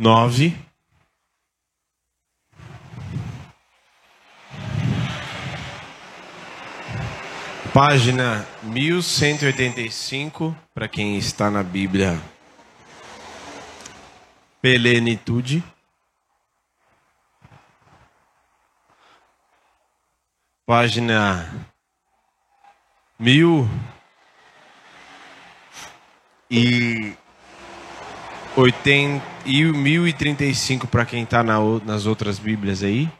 nove. Página 1185, para quem está na Bíblia. Pelenitude. Página mil e oitenta e mil e trinta e cinco para quem está na, nas outras Bíblias aí.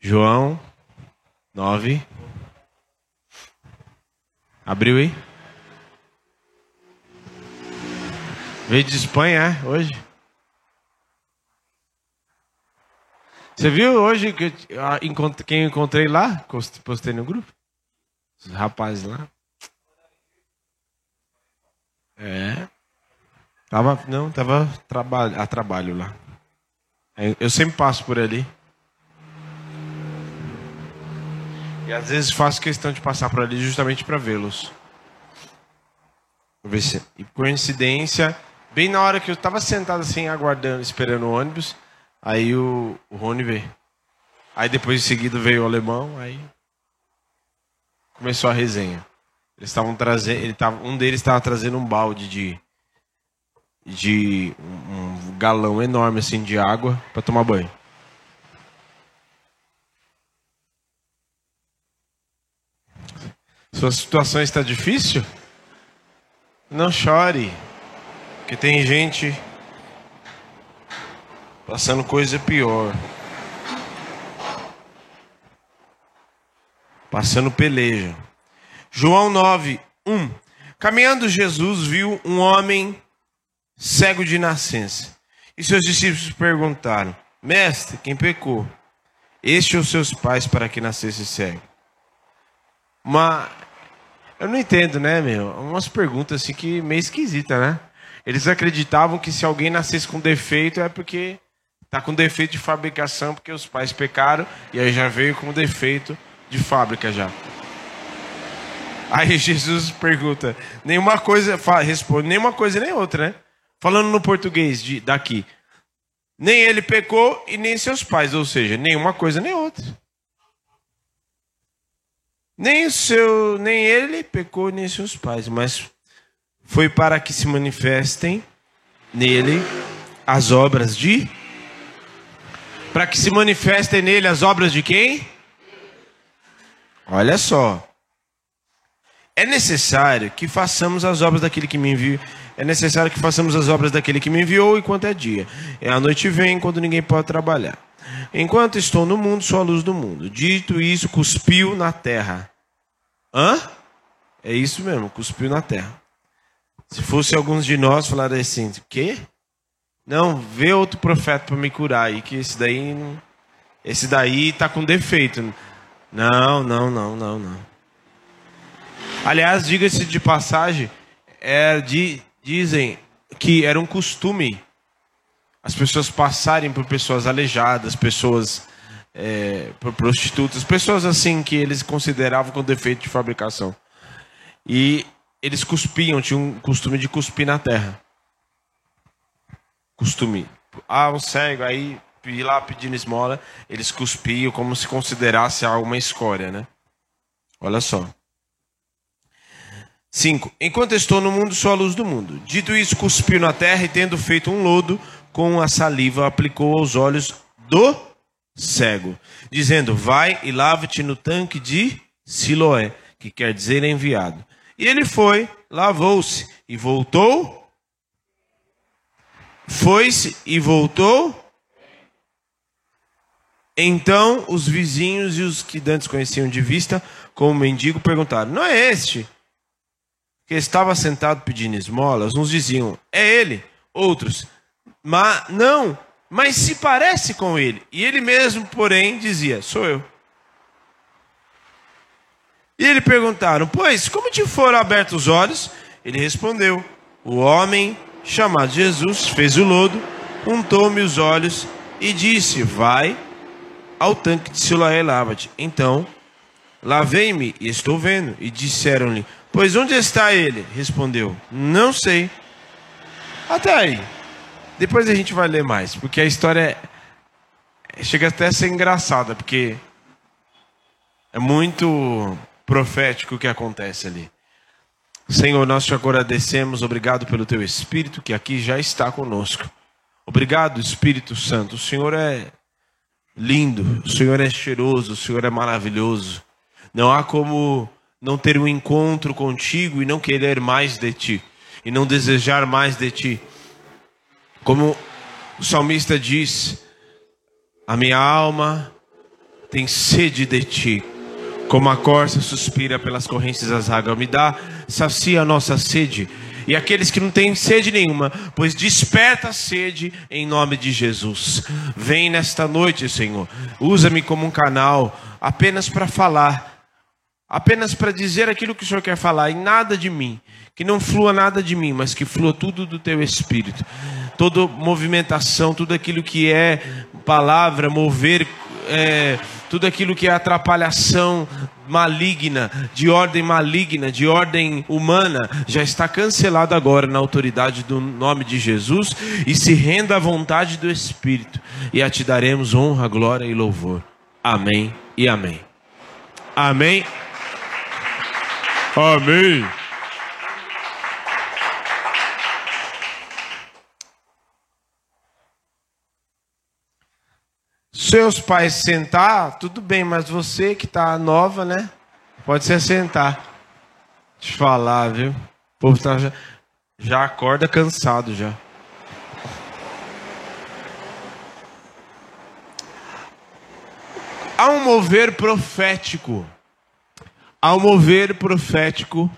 João 9. Abriu aí? Veio de Espanha, é? Hoje? Você viu hoje que quem eu encontrei lá? Postei no grupo? Os rapazes lá. É. Tava, não, tava a trabalho lá. Eu sempre passo por ali. E às vezes faço questão de passar por ali justamente para vê-los. E coincidência, bem na hora que eu estava sentado assim, aguardando, esperando o ônibus, aí o, o Rony veio. Aí depois em seguida veio o alemão, aí começou a resenha. Eles estavam trazendo, ele tava, um deles estava trazendo um balde de de um, galão enorme assim de água para tomar banho. Sua situação está difícil? Não chore, porque tem gente passando coisa pior. Passando peleja. João 9, 1. Caminhando Jesus viu um homem cego de nascença. E seus discípulos perguntaram: Mestre, quem pecou? Este ou seus pais para que nascesse cego? Uma eu não entendo, né, meu? Umas perguntas assim que meio esquisita, né? Eles acreditavam que se alguém nascesse com defeito é porque tá com defeito de fabricação, porque os pais pecaram e aí já veio com defeito de fábrica já. Aí Jesus pergunta, nenhuma coisa, fala, responde, nenhuma coisa nem outra, né? Falando no português de, daqui. Nem ele pecou e nem seus pais, ou seja, nenhuma coisa nem outra. Nem seu, nem ele pecou, nem seus pais, mas foi para que se manifestem nele as obras de para que se manifestem nele as obras de quem? Olha só. É necessário que façamos as obras daquele que me enviou. É necessário que façamos as obras daquele que me enviou enquanto é dia. É a noite vem quando ninguém pode trabalhar. Enquanto estou no mundo, sou a luz do mundo. Dito isso, cuspiu na terra. Hã? É isso mesmo, cuspiu na terra. Se fosse alguns de nós falarem assim, quê? Não, vê outro profeta para me curar aí, que esse daí, esse daí tá com defeito. Não, não, não, não, não. Aliás, diga-se de passagem, é, de, dizem que era um costume as pessoas passarem por pessoas aleijadas, pessoas é, por prostitutas, pessoas assim que eles consideravam com defeito de fabricação. E eles cuspiam, tinham um costume de cuspir na terra. Costume. Ah, um cego, aí ir lá pedindo esmola, eles cuspiam como se considerasse uma escória, né? Olha só. 5. Enquanto estou no mundo, sou a luz do mundo. Dito isso, cuspiu na terra e, tendo feito um lodo, com a saliva aplicou aos olhos do cego, dizendo: Vai e lava-te no tanque de Siloé, que quer dizer enviado. E ele foi, lavou-se e voltou. Foi-se e voltou. Então os vizinhos e os que dantes conheciam de vista, como mendigo, perguntaram: Não é este que estava sentado pedindo esmolas? Uns diziam: É ele. Outros: Mas não, mas se parece com ele. E ele mesmo, porém, dizia: Sou eu. E ele perguntaram: Pois, como te foram abertos os olhos? Ele respondeu: O homem chamado Jesus fez o lodo, untou-me os olhos e disse: Vai ao tanque de Siloé e lava-te. Então, lavei-me e estou vendo. E disseram-lhe: Pois onde está ele? Respondeu: Não sei. Até aí. Depois a gente vai ler mais, porque a história é... chega até a ser engraçada, porque é muito profético o que acontece ali. Senhor, nós te agradecemos, obrigado pelo teu Espírito que aqui já está conosco. Obrigado, Espírito Santo. O Senhor é lindo, o Senhor é cheiroso, o Senhor é maravilhoso. Não há como não ter um encontro contigo e não querer mais de ti, e não desejar mais de ti. Como o salmista diz: A minha alma tem sede de ti como a corça suspira pelas correntes das águas, me dá, sacia a nossa sede. E aqueles que não têm sede nenhuma, pois desperta a sede em nome de Jesus. Vem nesta noite, Senhor. Usa-me como um canal, apenas para falar, apenas para dizer aquilo que o Senhor quer falar, e nada de mim. Que não flua nada de mim, mas que flua tudo do teu espírito. Toda movimentação, tudo aquilo que é palavra, mover. É, tudo aquilo que é atrapalhação maligna, de ordem maligna, de ordem humana, já está cancelado agora na autoridade do nome de Jesus e se renda à vontade do Espírito e a te daremos honra, glória e louvor. Amém e amém. Amém. Amém. seus pais sentar, tudo bem, mas você que está nova, né? Pode se sentar. Te falar, viu? O povo tá já, já acorda cansado já. Há um mover profético. Um mover profético.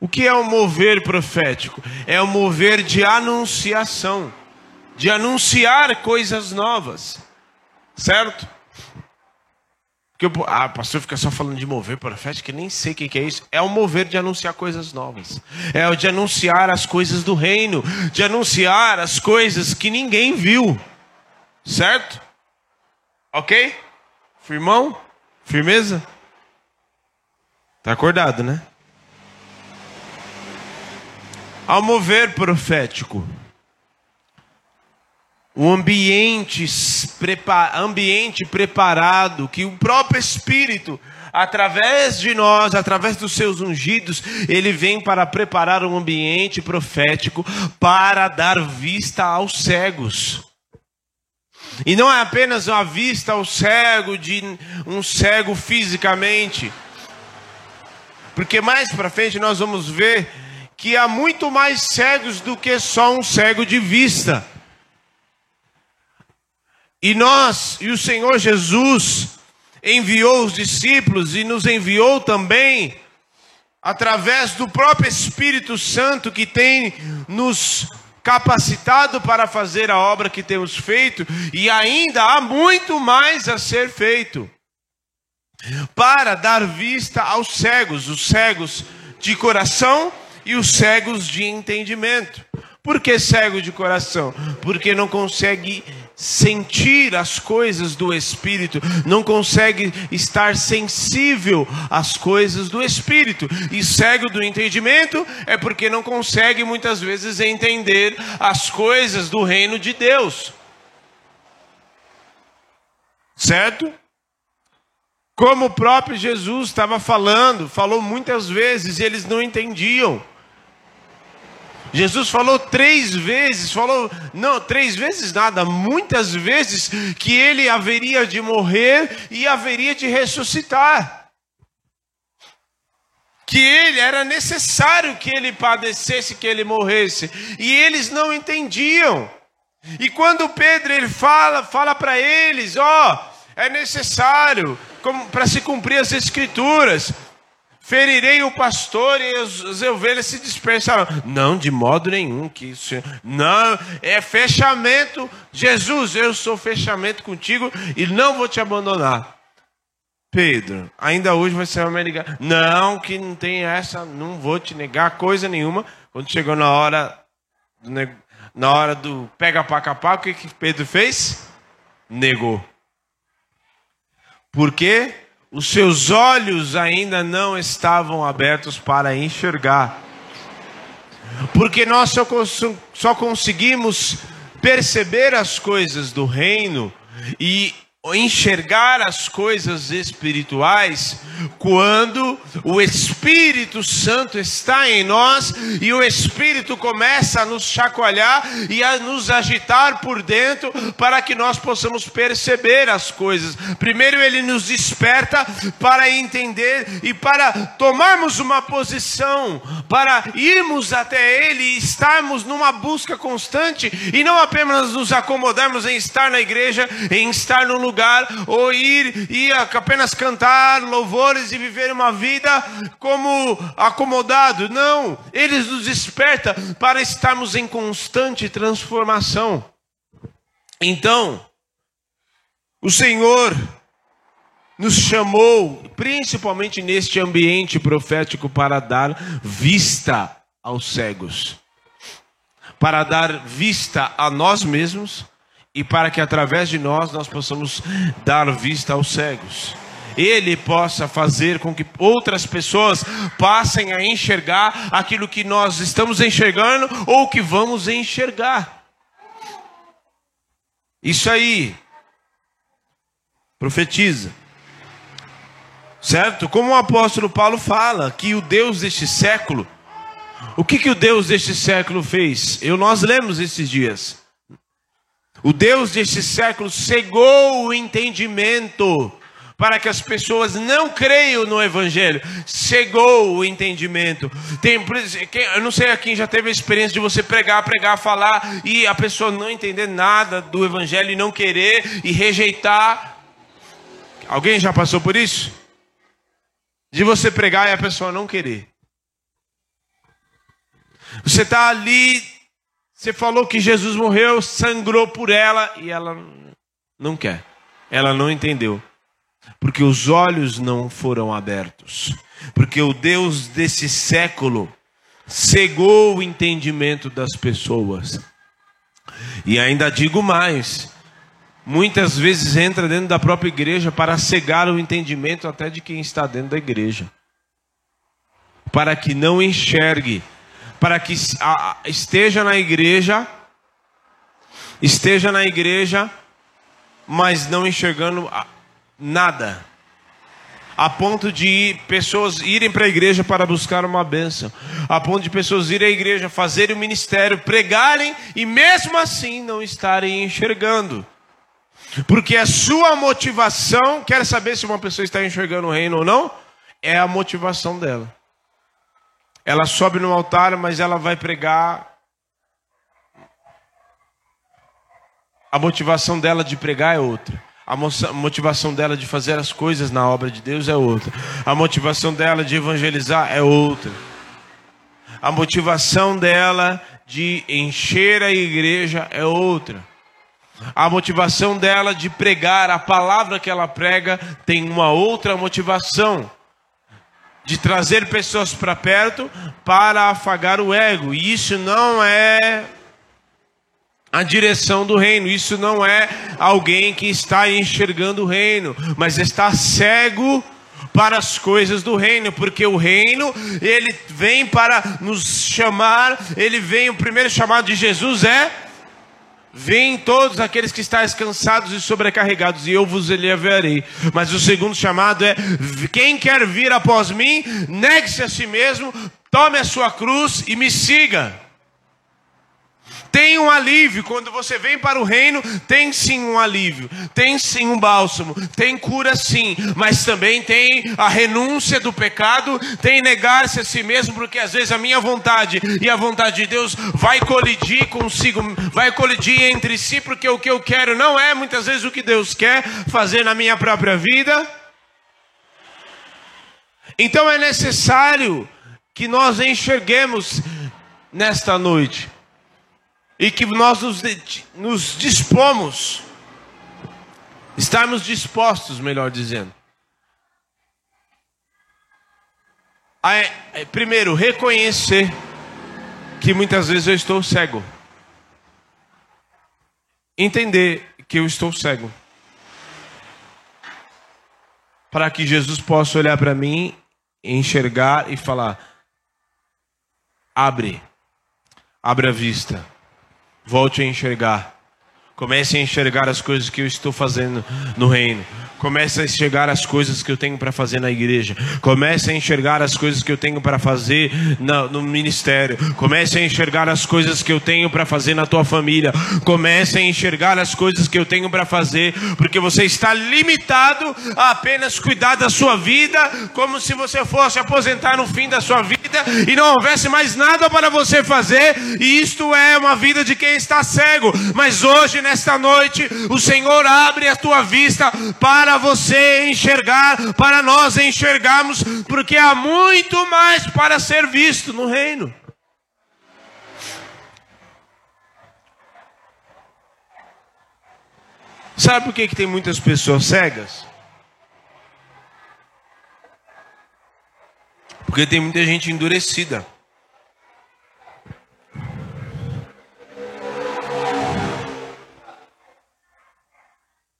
O que é um mover profético? É um mover de anunciação, de anunciar coisas novas. Certo? Porque ah, pastor fica só falando de mover profético, que nem sei o que é isso. É o mover de anunciar coisas novas. É o de anunciar as coisas do reino. De anunciar as coisas que ninguém viu. Certo? Ok? Firmão? Firmeza? Tá acordado, né? Ao mover profético um ambiente, ambiente preparado, que o próprio Espírito, através de nós, através dos seus ungidos, ele vem para preparar um ambiente profético para dar vista aos cegos. E não é apenas uma vista ao cego de um cego fisicamente, porque mais para frente nós vamos ver que há muito mais cegos do que só um cego de vista. E nós, e o Senhor Jesus, enviou os discípulos e nos enviou também, através do próprio Espírito Santo que tem nos capacitado para fazer a obra que temos feito, e ainda há muito mais a ser feito para dar vista aos cegos, os cegos de coração e os cegos de entendimento. Por que cego de coração? Porque não consegue sentir as coisas do Espírito, não consegue estar sensível às coisas do Espírito. E cego do entendimento é porque não consegue muitas vezes entender as coisas do reino de Deus. Certo? Como o próprio Jesus estava falando, falou muitas vezes e eles não entendiam. Jesus falou três vezes, falou, não, três vezes nada, muitas vezes que ele haveria de morrer e haveria de ressuscitar. Que ele era necessário que ele padecesse, que ele morresse, e eles não entendiam. E quando Pedro ele fala, fala para eles, ó, oh, é necessário para se cumprir as escrituras ferirei o pastor e as, ovelhas se dispersaram. Não, de modo nenhum que isso. Não, é fechamento. Jesus, eu sou fechamento contigo e não vou te abandonar. Pedro, ainda hoje vai me negar. Não, que não tem essa, não vou te negar coisa nenhuma. Quando chegou na hora do, na hora do pega paca pá, o que, que Pedro fez? Negou. Por quê? os seus olhos ainda não estavam abertos para enxergar. Porque nós só, só conseguimos perceber as coisas do reino e enxergar as coisas espirituais quando o Espírito Santo está em nós e o Espírito começa a nos chacoalhar e a nos agitar por dentro para que nós possamos perceber as coisas. Primeiro ele nos desperta para entender e para tomarmos uma posição, para irmos até ele e estarmos numa busca constante e não apenas nos acomodarmos em estar na igreja, em estar no lugar lugar, ou ir e apenas cantar louvores e viver uma vida como acomodado. Não, ele nos desperta para estarmos em constante transformação. Então, o Senhor nos chamou, principalmente neste ambiente profético, para dar vista aos cegos, para dar vista a nós mesmos e para que através de nós nós possamos dar vista aos cegos. Ele possa fazer com que outras pessoas passem a enxergar aquilo que nós estamos enxergando ou que vamos enxergar. Isso aí. Profetiza. Certo? Como o apóstolo Paulo fala que o Deus deste século, o que, que o Deus deste século fez? Eu nós lemos esses dias. O Deus deste século cegou o entendimento para que as pessoas não creiam no Evangelho. Cegou o entendimento. Tem, eu não sei quem já teve a experiência de você pregar, pregar, falar e a pessoa não entender nada do Evangelho e não querer e rejeitar. Alguém já passou por isso? De você pregar e a pessoa não querer. Você está ali você falou que Jesus morreu, sangrou por ela e ela não quer. Ela não entendeu. Porque os olhos não foram abertos. Porque o Deus desse século cegou o entendimento das pessoas. E ainda digo mais: muitas vezes entra dentro da própria igreja para cegar o entendimento até de quem está dentro da igreja. Para que não enxergue para que esteja na igreja, esteja na igreja, mas não enxergando nada. A ponto de pessoas irem para a igreja para buscar uma bênção. A ponto de pessoas irem à igreja, fazerem o ministério, pregarem e mesmo assim não estarem enxergando. Porque a sua motivação, quer saber se uma pessoa está enxergando o reino ou não? É a motivação dela. Ela sobe no altar, mas ela vai pregar. A motivação dela de pregar é outra. A motivação dela de fazer as coisas na obra de Deus é outra. A motivação dela de evangelizar é outra. A motivação dela de encher a igreja é outra. A motivação dela de pregar a palavra que ela prega tem uma outra motivação de trazer pessoas para perto para afagar o ego. E isso não é a direção do reino. Isso não é alguém que está enxergando o reino, mas está cego para as coisas do reino, porque o reino, ele vem para nos chamar, ele vem, o primeiro chamado de Jesus é Vêm todos aqueles que estáis cansados e sobrecarregados, e eu vos aliviarei. Mas o segundo chamado é: quem quer vir após mim, negue-se a si mesmo, tome a sua cruz e me siga. Tem um alívio, quando você vem para o reino, tem sim um alívio, tem sim um bálsamo, tem cura sim, mas também tem a renúncia do pecado, tem negar-se a si mesmo, porque às vezes a minha vontade e a vontade de Deus vai colidir consigo, vai colidir entre si, porque o que eu quero não é muitas vezes o que Deus quer fazer na minha própria vida. Então é necessário que nós enxerguemos nesta noite e que nós nos, nos dispomos, estarmos dispostos, melhor dizendo, a, primeiro, reconhecer que muitas vezes eu estou cego, entender que eu estou cego, para que Jesus possa olhar para mim, enxergar e falar: abre. Abra a vista. Volte a enxergar. Comece a enxergar as coisas que eu estou fazendo no reino. Comece a enxergar as coisas que eu tenho para fazer na igreja. Comece a enxergar as coisas que eu tenho para fazer no, no ministério. Comece a enxergar as coisas que eu tenho para fazer na tua família. Comece a enxergar as coisas que eu tenho para fazer, porque você está limitado a apenas cuidar da sua vida, como se você fosse aposentar no fim da sua vida e não houvesse mais nada para você fazer. E isto é uma vida de quem está cego. Mas hoje, nesta noite, o Senhor abre a tua vista para você enxergar, para nós enxergarmos, porque há muito mais para ser visto no reino. Sabe por que, que tem muitas pessoas cegas? Porque tem muita gente endurecida.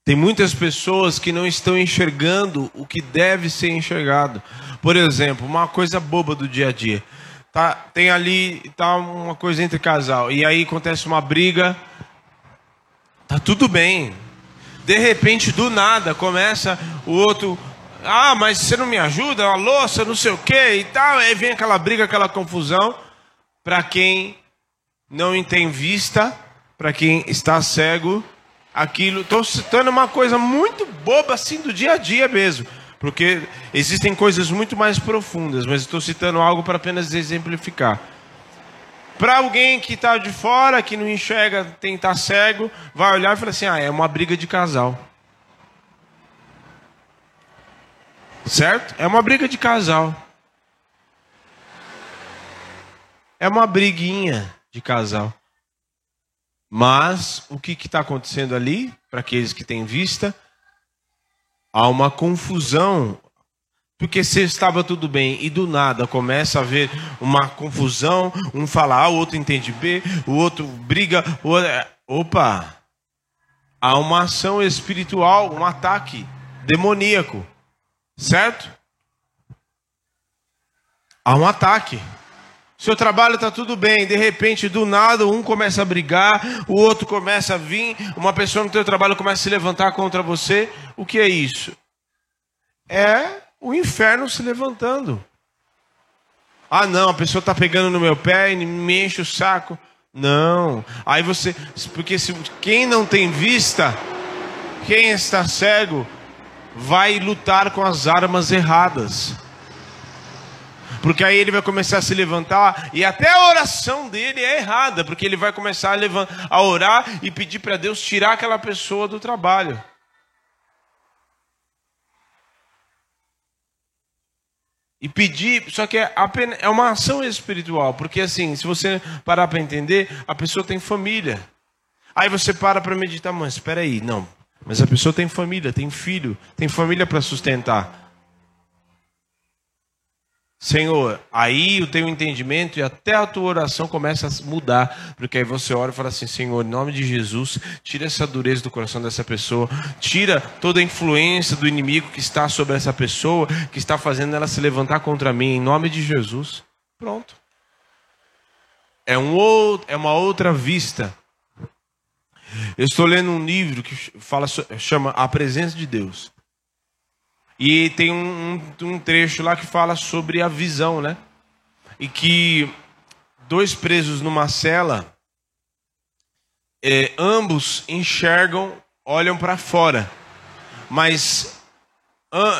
Tem muitas pessoas que não estão enxergando o que deve ser enxergado. Por exemplo, uma coisa boba do dia a dia. Tá, tem ali tá uma coisa entre casal e aí acontece uma briga. Tá tudo bem. De repente, do nada, começa o outro ah, mas você não me ajuda? A louça, não sei o que e tal. Aí vem aquela briga, aquela confusão. Para quem não tem vista, para quem está cego, aquilo. Estou citando uma coisa muito boba assim do dia a dia mesmo. Porque existem coisas muito mais profundas, mas estou citando algo para apenas exemplificar. Para alguém que está de fora, que não enxerga, tem estar tá cego, vai olhar e falar assim: ah, é uma briga de casal. Certo? É uma briga de casal. É uma briguinha de casal. Mas o que está acontecendo ali, para aqueles que têm vista? Há uma confusão. Porque se estava tudo bem e do nada começa a haver uma confusão, um fala A, o outro entende B, o outro briga, o. É, opa! Há uma ação espiritual, um ataque demoníaco. Certo? Há um ataque. Seu trabalho está tudo bem, de repente, do nada, um começa a brigar, o outro começa a vir, uma pessoa no teu trabalho começa a se levantar contra você. O que é isso? É o inferno se levantando. Ah, não, a pessoa está pegando no meu pé e me enche o saco. Não. Aí você, porque se quem não tem vista, quem está cego, vai lutar com as armas erradas. Porque aí ele vai começar a se levantar e até a oração dele é errada, porque ele vai começar a, levantar, a orar e pedir para Deus tirar aquela pessoa do trabalho. E pedir, só que é, apenas, é uma ação espiritual, porque assim, se você parar para entender, a pessoa tem família. Aí você para para meditar, mas espera aí, não. Mas a pessoa tem família, tem filho, tem família para sustentar. Senhor, aí o teu entendimento e até a tua oração começa a mudar, porque aí você ora e fala assim: Senhor, em nome de Jesus, tira essa dureza do coração dessa pessoa, tira toda a influência do inimigo que está sobre essa pessoa, que está fazendo ela se levantar contra mim, em nome de Jesus. Pronto. É, um outro, é uma outra vista. Eu estou lendo um livro que fala, chama A Presença de Deus. E tem um, um, trecho lá que fala sobre a visão, né? E que dois presos numa cela, é, ambos enxergam, olham para fora, mas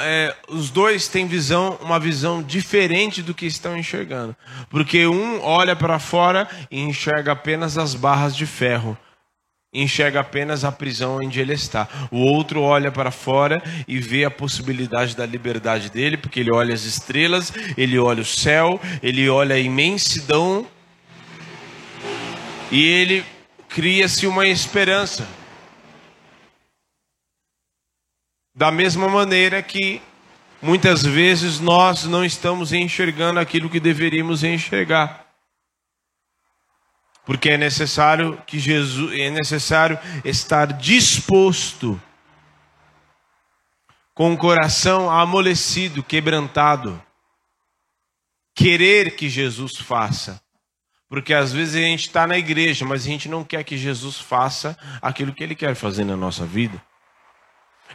é, os dois têm visão, uma visão diferente do que estão enxergando, porque um olha para fora e enxerga apenas as barras de ferro, enxerga apenas a prisão onde ele está. O outro olha para fora e vê a possibilidade da liberdade dele, porque ele olha as estrelas, ele olha o céu, ele olha a imensidão e ele cria-se uma esperança. Da mesma maneira que muitas vezes nós não estamos enxergando aquilo que deveríamos enxergar. Porque é necessário que Jesus, é necessário estar disposto com o coração amolecido, quebrantado, querer que Jesus faça. Porque às vezes a gente está na igreja, mas a gente não quer que Jesus faça aquilo que Ele quer fazer na nossa vida.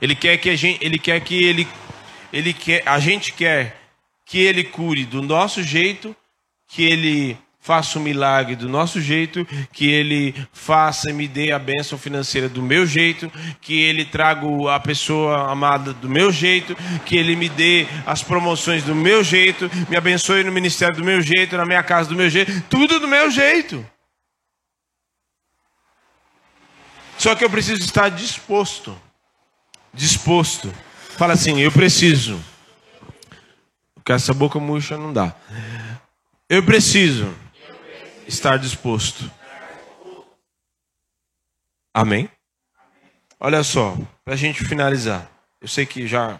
Ele quer que a gente, Ele quer que Ele, Ele quer, a gente quer que Ele cure do nosso jeito, que Ele faça um milagre do nosso jeito, que Ele faça e me dê a bênção financeira do meu jeito, que Ele traga a pessoa amada do meu jeito, que Ele me dê as promoções do meu jeito, me abençoe no ministério do meu jeito, na minha casa do meu jeito, tudo do meu jeito. Só que eu preciso estar disposto. Disposto. Fala assim, eu preciso. Porque essa boca murcha não dá. Eu preciso estar disposto. Amém? Olha só, para a gente finalizar. Eu sei que já,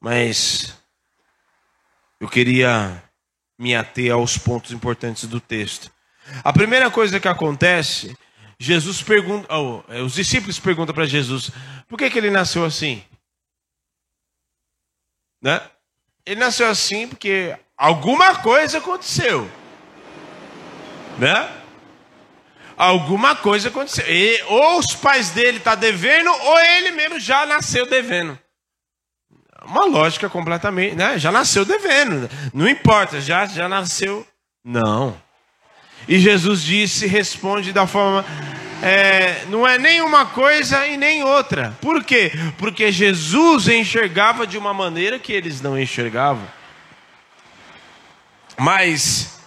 mas eu queria me ater aos pontos importantes do texto. A primeira coisa que acontece, Jesus pergunta, oh, os discípulos perguntam para Jesus, por que, que ele nasceu assim? Né? Ele nasceu assim porque alguma coisa aconteceu né? Alguma coisa aconteceu. E, ou os pais dele estão tá devendo, ou ele mesmo já nasceu devendo. Uma lógica completamente, né? Já nasceu devendo. Não importa, já, já nasceu. Não. E Jesus disse, responde da forma. É, não é nem uma coisa e nem outra. Por quê? Porque Jesus enxergava de uma maneira que eles não enxergavam. Mas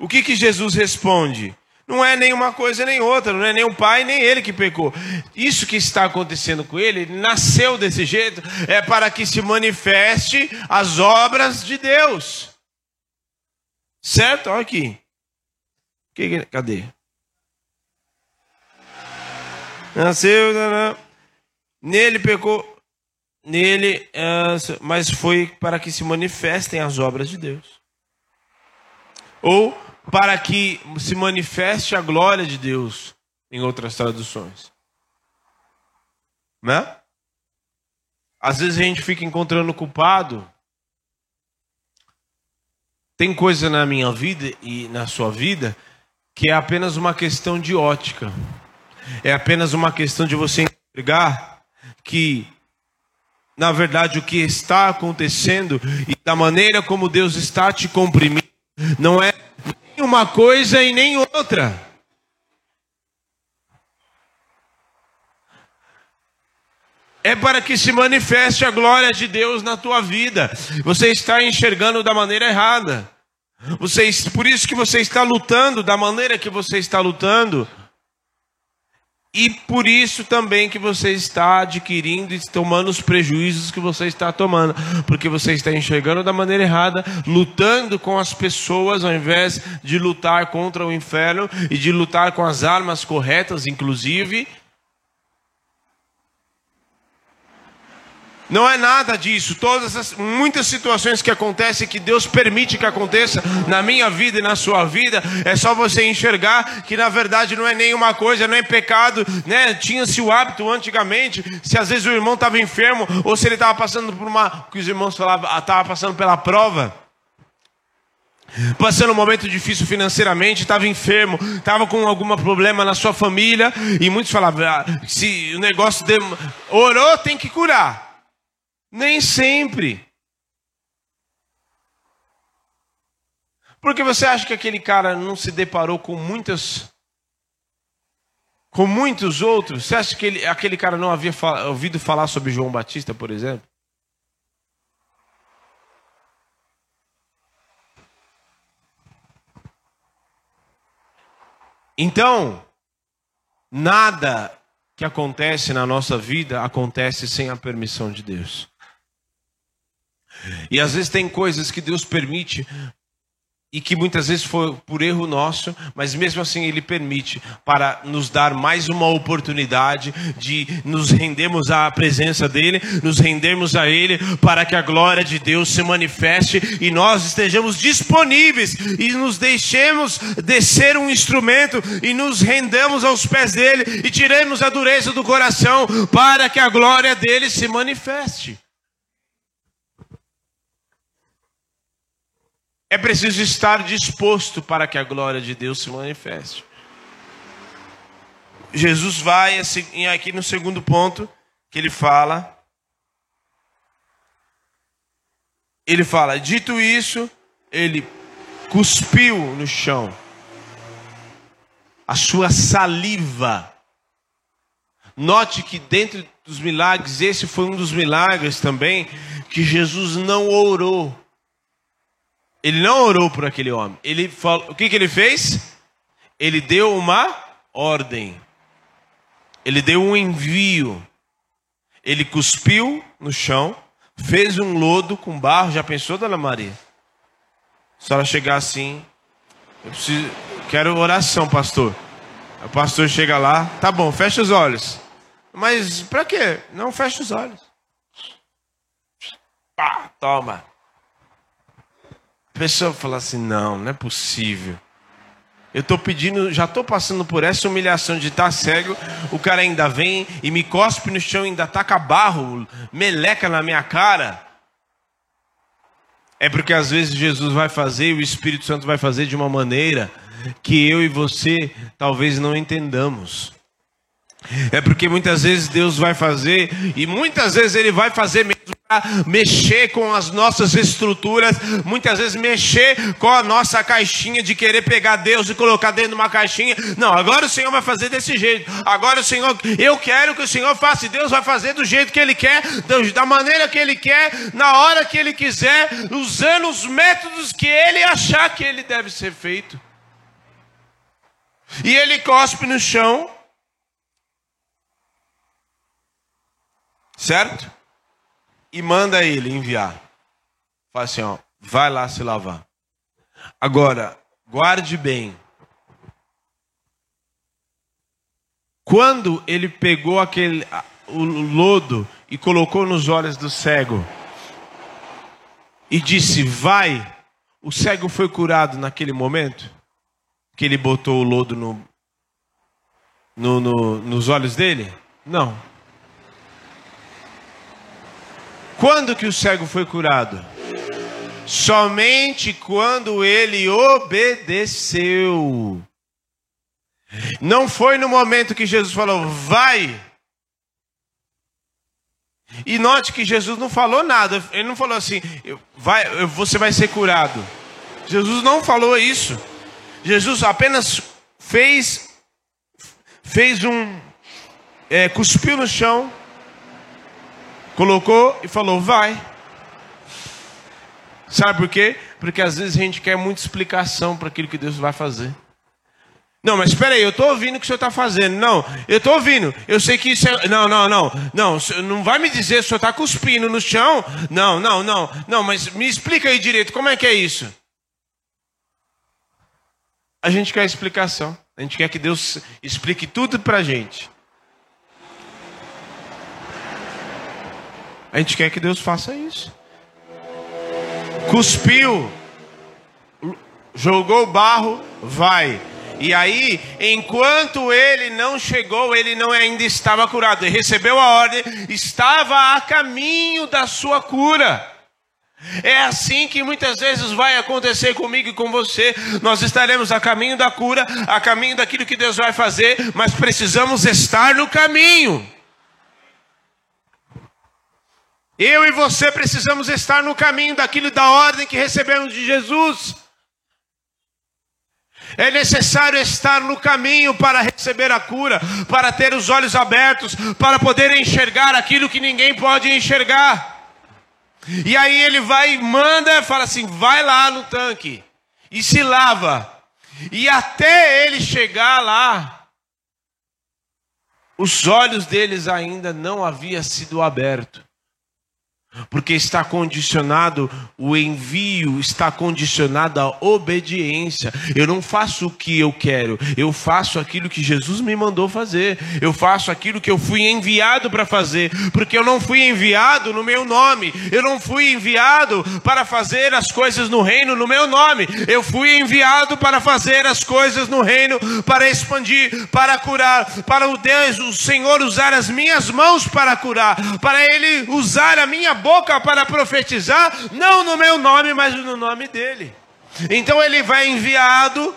o que, que Jesus responde? Não é nenhuma coisa nem outra, não é nem o pai nem ele que pecou. Isso que está acontecendo com ele, ele nasceu desse jeito, é para que se manifeste as obras de Deus. Certo? Olha aqui. Cadê? Nasceu, nele pecou, nele, ah, mas foi para que se manifestem as obras de Deus. Ou para que se manifeste a glória de Deus, em outras traduções. Né? Às vezes a gente fica encontrando culpado. Tem coisa na minha vida e na sua vida que é apenas uma questão de ótica. É apenas uma questão de você enxergar que, na verdade, o que está acontecendo e da maneira como Deus está te comprimindo não é uma coisa e nem outra. É para que se manifeste a glória de Deus na tua vida. Você está enxergando da maneira errada. Você, por isso que você está lutando da maneira que você está lutando. E por isso também que você está adquirindo e tomando os prejuízos que você está tomando, porque você está enxergando da maneira errada, lutando com as pessoas ao invés de lutar contra o inferno e de lutar com as armas corretas, inclusive, Não é nada disso. Todas as muitas situações que acontecem que Deus permite que aconteça na minha vida e na sua vida, é só você enxergar que na verdade não é nenhuma coisa, não é pecado, né? Tinha-se o hábito antigamente, se às vezes o irmão estava enfermo ou se ele estava passando por uma, que os irmãos falavam, estava passando pela prova, passando um momento difícil financeiramente, estava enfermo, estava com algum problema na sua família, e muitos falavam: ah, se o negócio de... orou, tem que curar. Nem sempre. Porque você acha que aquele cara não se deparou com muitas com muitos outros? Você acha que ele, aquele cara não havia ouvido falar sobre João Batista, por exemplo? Então, nada que acontece na nossa vida acontece sem a permissão de Deus. E às vezes tem coisas que Deus permite e que muitas vezes foi por erro nosso, mas mesmo assim Ele permite para nos dar mais uma oportunidade de nos rendermos à presença dEle, nos rendermos a Ele, para que a glória de Deus se manifeste e nós estejamos disponíveis e nos deixemos descer um instrumento e nos rendamos aos pés dEle e tiremos a dureza do coração para que a glória dEle se manifeste. É preciso estar disposto para que a glória de Deus se manifeste. Jesus vai assim, aqui no segundo ponto que ele fala. Ele fala: dito isso, ele cuspiu no chão. A sua saliva. Note que dentro dos milagres, esse foi um dos milagres também, que Jesus não orou. Ele não orou por aquele homem. Ele falou, o que, que ele fez? Ele deu uma ordem. Ele deu um envio. Ele cuspiu no chão, fez um lodo com barro. Já pensou, dona Maria? Se ela chegar assim, eu preciso, quero oração, pastor. O pastor chega lá, tá bom, fecha os olhos. Mas para quê? Não fecha os olhos. Pá, toma. Pessoa fala assim: não, não é possível. Eu estou pedindo, já estou passando por essa humilhação de estar tá cego. O cara ainda vem e me cospe no chão, ainda taca barro, meleca na minha cara. É porque às vezes Jesus vai fazer e o Espírito Santo vai fazer de uma maneira que eu e você talvez não entendamos. É porque muitas vezes Deus vai fazer, e muitas vezes Ele vai fazer mesmo para mexer com as nossas estruturas, muitas vezes mexer com a nossa caixinha de querer pegar Deus e colocar dentro de uma caixinha. Não, agora o Senhor vai fazer desse jeito. Agora o Senhor, eu quero que o Senhor faça, e Deus vai fazer do jeito que Ele quer, da maneira que Ele quer, na hora que Ele quiser, usando os métodos que Ele achar que Ele deve ser feito. E Ele cospe no chão Certo? E manda ele enviar. Fala assim, ó, vai lá se lavar. Agora, guarde bem. Quando ele pegou aquele o lodo e colocou nos olhos do cego e disse: "Vai", o cego foi curado naquele momento que ele botou o lodo no, no, no nos olhos dele? Não. Quando que o cego foi curado? Somente quando ele obedeceu. Não foi no momento que Jesus falou, vai. E note que Jesus não falou nada. Ele não falou assim, vai, você vai ser curado. Jesus não falou isso. Jesus apenas fez, fez um, é, cuspiu no chão Colocou e falou: vai. Sabe por quê? Porque às vezes a gente quer muita explicação para aquilo que Deus vai fazer. Não, mas espera aí, eu estou ouvindo o que o senhor está fazendo. Não, eu estou ouvindo. Eu sei que isso é. Não, não, não. Não, não vai me dizer que o senhor está cuspindo no chão. Não, não, não. Não, mas me explica aí direito, como é que é isso? A gente quer explicação. A gente quer que Deus explique tudo para a gente. A gente quer que Deus faça isso. Cuspiu, jogou barro, vai. E aí, enquanto ele não chegou, ele não ainda estava curado. Ele recebeu a ordem, estava a caminho da sua cura. É assim que muitas vezes vai acontecer comigo e com você. Nós estaremos a caminho da cura, a caminho daquilo que Deus vai fazer, mas precisamos estar no caminho. Eu e você precisamos estar no caminho daquilo da ordem que recebemos de Jesus. É necessário estar no caminho para receber a cura, para ter os olhos abertos, para poder enxergar aquilo que ninguém pode enxergar. E aí ele vai e manda, fala assim: vai lá no tanque e se lava. E até ele chegar lá, os olhos deles ainda não haviam sido abertos. Porque está condicionado o envio, está condicionado a obediência. Eu não faço o que eu quero, eu faço aquilo que Jesus me mandou fazer. Eu faço aquilo que eu fui enviado para fazer, porque eu não fui enviado no meu nome. Eu não fui enviado para fazer as coisas no reino no meu nome. Eu fui enviado para fazer as coisas no reino, para expandir, para curar, para o Deus, o Senhor usar as minhas mãos para curar, para ele usar a minha boca para profetizar, não no meu nome, mas no nome dele. Então ele vai enviado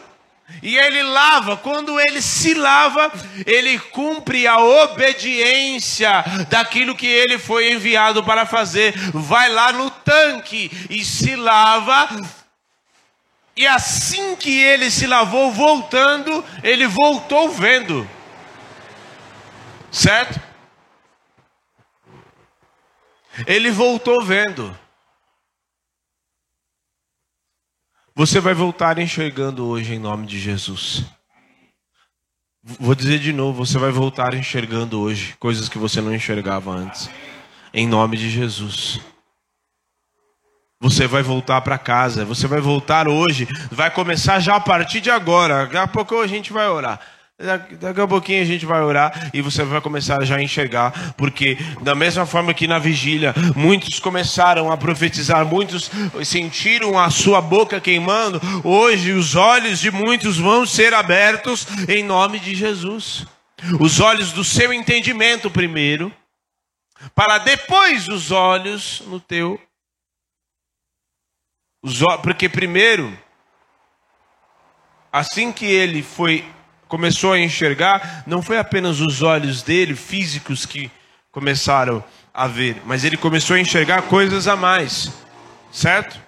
e ele lava. Quando ele se lava, ele cumpre a obediência daquilo que ele foi enviado para fazer. Vai lá no tanque e se lava. E assim que ele se lavou, voltando, ele voltou vendo. Certo? Ele voltou vendo. Você vai voltar enxergando hoje em nome de Jesus. Vou dizer de novo, você vai voltar enxergando hoje coisas que você não enxergava antes. Em nome de Jesus. Você vai voltar para casa, você vai voltar hoje, vai começar já a partir de agora. Daqui a pouco a gente vai orar. Daqui a pouquinho a gente vai orar e você vai começar já a enxergar, porque da mesma forma que na vigília muitos começaram a profetizar, muitos sentiram a sua boca queimando, hoje os olhos de muitos vão ser abertos em nome de Jesus. Os olhos do seu entendimento primeiro, para depois os olhos no teu. Porque primeiro, assim que ele foi começou a enxergar, não foi apenas os olhos dele físicos que começaram a ver, mas ele começou a enxergar coisas a mais, certo?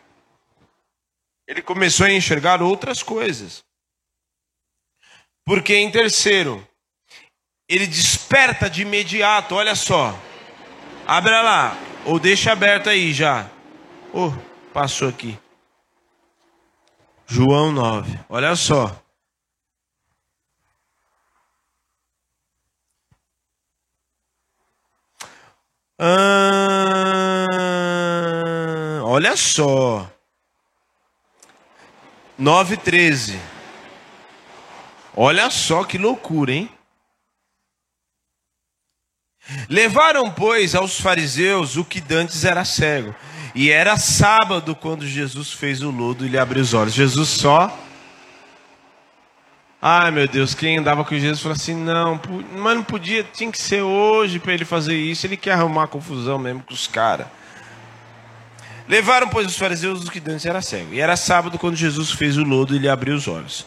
Ele começou a enxergar outras coisas. Porque em terceiro, ele desperta de imediato, olha só. Abra lá, ou deixa aberto aí já. Oh, passou aqui. João 9, olha só. Olha só. 9,13. Olha só que loucura, hein? Levaram, pois, aos fariseus o que dantes era cego. E era sábado quando Jesus fez o lodo e lhe abriu os olhos. Jesus só Ai meu Deus, quem andava com Jesus falou assim: não, mas não podia, tinha que ser hoje para ele fazer isso. Ele quer arrumar confusão mesmo com os caras. Levaram, pois, os fariseus os que dantes era cego. E era sábado quando Jesus fez o lodo e lhe abriu os olhos.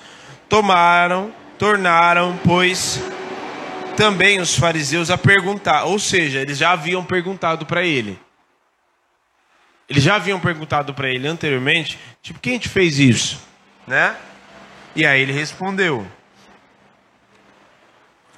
Tomaram, tornaram, pois, também os fariseus a perguntar. Ou seja, eles já haviam perguntado para ele. Eles já haviam perguntado para ele anteriormente, tipo, quem te fez isso? Né? E aí ele respondeu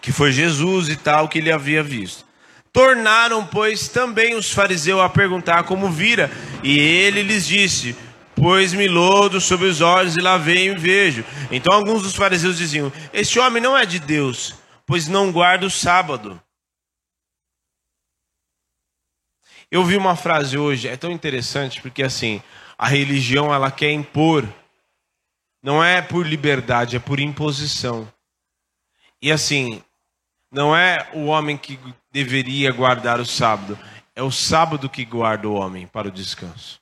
que foi Jesus e tal que ele havia visto. Tornaram, pois, também os fariseus a perguntar como vira, e ele lhes disse: Pois-me lodo sobre os olhos e lá e vejo. Então alguns dos fariseus diziam: Este homem não é de Deus, pois não guarda o sábado. Eu vi uma frase hoje, é tão interessante, porque assim, a religião ela quer impor não é por liberdade, é por imposição. E assim, não é o homem que deveria guardar o sábado, é o sábado que guarda o homem para o descanso.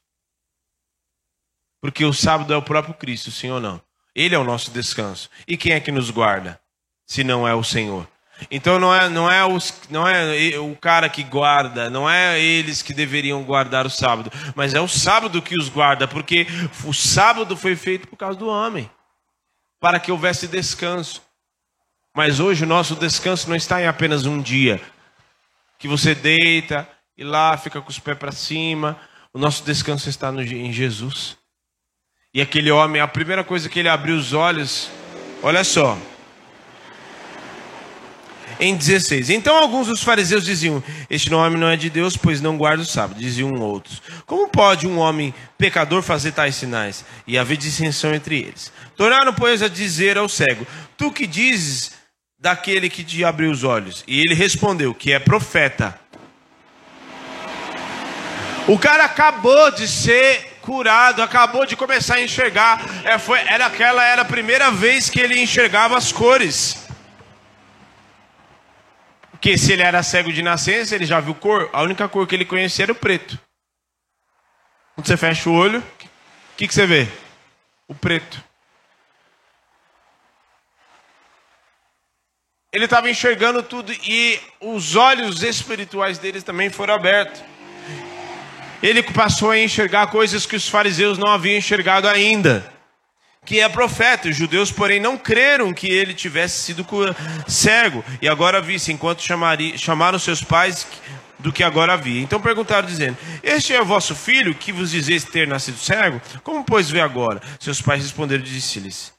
Porque o sábado é o próprio Cristo, sim ou não? Ele é o nosso descanso. E quem é que nos guarda, se não é o Senhor? Então não é, não, é os, não é o cara que guarda, não é eles que deveriam guardar o sábado, mas é o sábado que os guarda, porque o sábado foi feito por causa do homem, para que houvesse descanso. Mas hoje o nosso descanso não está em apenas um dia, que você deita e lá fica com os pés para cima. O nosso descanso está no, em Jesus. E aquele homem, a primeira coisa que ele abriu os olhos, olha só, em 16. Então alguns dos fariseus diziam: Este homem não é de Deus, pois não guarda o sábado. Diziam outros: Como pode um homem pecador fazer tais sinais? E haver dissensão entre eles. Tornaram, pois, a dizer ao cego: Tu que dizes daquele que te abriu os olhos? E ele respondeu: Que é profeta. O cara acabou de ser curado, acabou de começar a enxergar. É, foi, era aquela era a primeira vez que ele enxergava as cores. Porque se ele era cego de nascença, ele já viu cor. A única cor que ele conhecia era o preto. Quando você fecha o olho, o que, que você vê? O preto. Ele estava enxergando tudo e os olhos espirituais dele também foram abertos. Ele passou a enxergar coisas que os fariseus não haviam enxergado ainda. que é profeta. Os judeus, porém, não creram que ele tivesse sido cego. E agora visse, enquanto chamaria, chamaram seus pais do que agora havia. Então perguntaram, dizendo: Este é o vosso filho que vos dizeis ter nascido cego? Como, pois, vê agora? Seus pais responderam e disse-lhes: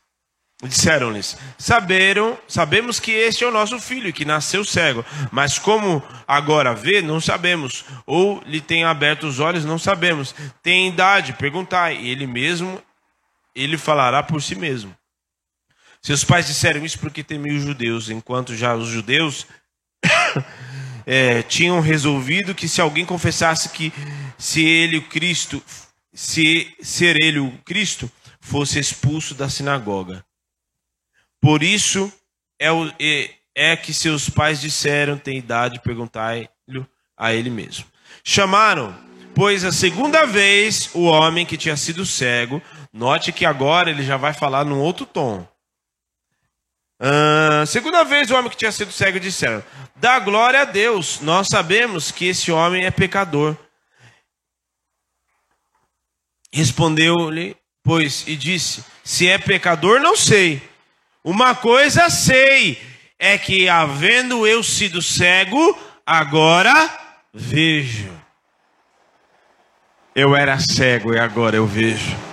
Disseram-lhes: Saberam, sabemos que este é o nosso filho, que nasceu cego, mas como agora vê, não sabemos. Ou lhe tem aberto os olhos, não sabemos. Tem idade, perguntai. E ele mesmo, ele falará por si mesmo. Seus pais disseram isso porque temiam os judeus, enquanto já os judeus é, tinham resolvido que se alguém confessasse que se ele o Cristo, se ser ele o Cristo, fosse expulso da sinagoga. Por isso é, o, é, é que seus pais disseram: tem idade, perguntai-lhe a ele mesmo. Chamaram, pois, a segunda vez o homem que tinha sido cego. Note que agora ele já vai falar num outro tom. Uh, segunda vez o homem que tinha sido cego disseram: Dá glória a Deus, nós sabemos que esse homem é pecador. Respondeu-lhe, pois, e disse: Se é pecador, não sei. Uma coisa sei, é que havendo eu sido cego, agora vejo. Eu era cego e agora eu vejo.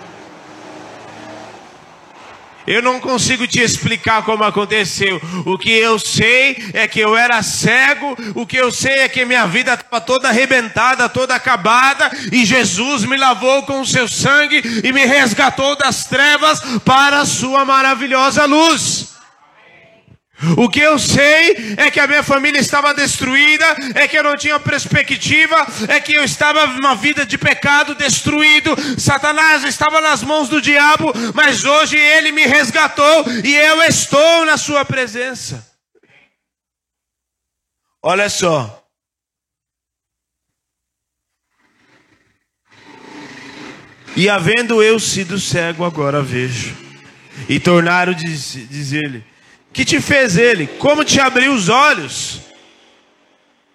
Eu não consigo te explicar como aconteceu. O que eu sei é que eu era cego. O que eu sei é que minha vida estava toda arrebentada, toda acabada. E Jesus me lavou com o seu sangue e me resgatou das trevas para a sua maravilhosa luz. O que eu sei é que a minha família estava destruída, é que eu não tinha perspectiva, é que eu estava numa vida de pecado destruído. Satanás estava nas mãos do diabo, mas hoje ele me resgatou e eu estou na sua presença. Olha só. E havendo eu sido cego, agora vejo. E tornaram dizer-lhe que te fez ele? Como te abriu os olhos?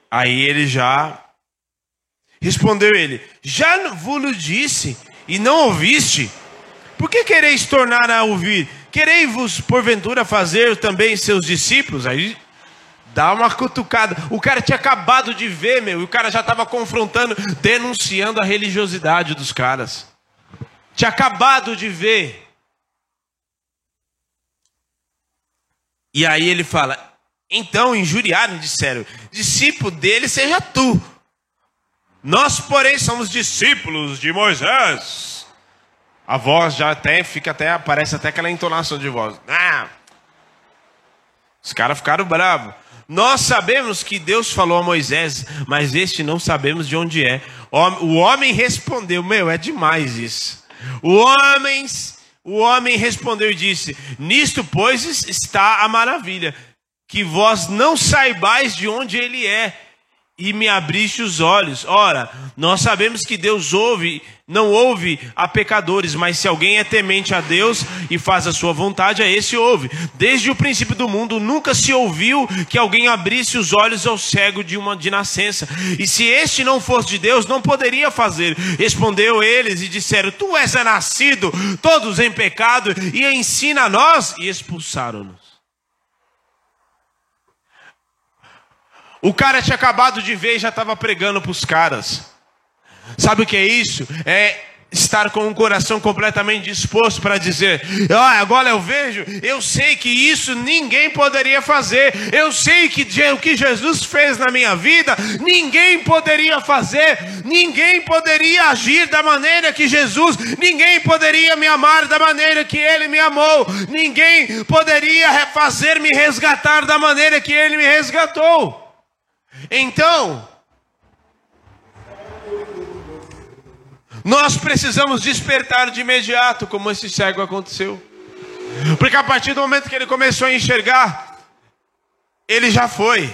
Aí ele já respondeu ele: Já vos disse e não ouviste. Por que quereis tornar a ouvir? Querei-vos porventura fazer também seus discípulos? Aí dá uma cutucada. O cara tinha acabado de ver, meu, e o cara já estava confrontando, denunciando a religiosidade dos caras. Tinha acabado de ver. E aí ele fala: Então injuriaram, disseram: Discípulo dele seja tu. Nós, porém, somos discípulos de Moisés. A voz já até fica até aparece até aquela entonação de voz. Ah! Os caras ficaram bravos. Nós sabemos que Deus falou a Moisés, mas este não sabemos de onde é. O homem respondeu: Meu, é demais isso. O homem o homem respondeu e disse: Nisto, pois, está a maravilha, que vós não saibais de onde ele é, e me abriste os olhos. Ora, nós sabemos que Deus ouve, não ouve a pecadores, mas se alguém é temente a Deus e faz a sua vontade, a esse ouve. Desde o princípio do mundo nunca se ouviu que alguém abrisse os olhos ao cego de uma de nascença. E se este não fosse de Deus, não poderia fazer. Respondeu eles e disseram: Tu és nascido, todos em pecado, e ensina a nós, e expulsaram-nos. O cara tinha acabado de ver e já estava pregando para os caras. Sabe o que é isso? É estar com um coração completamente disposto para dizer: ah, agora eu vejo, eu sei que isso ninguém poderia fazer, eu sei que o que Jesus fez na minha vida, ninguém poderia fazer, ninguém poderia agir da maneira que Jesus, ninguém poderia me amar da maneira que Ele me amou, ninguém poderia fazer me resgatar da maneira que Ele me resgatou. Então, nós precisamos despertar de imediato, como esse cego aconteceu. Porque a partir do momento que ele começou a enxergar, ele já foi.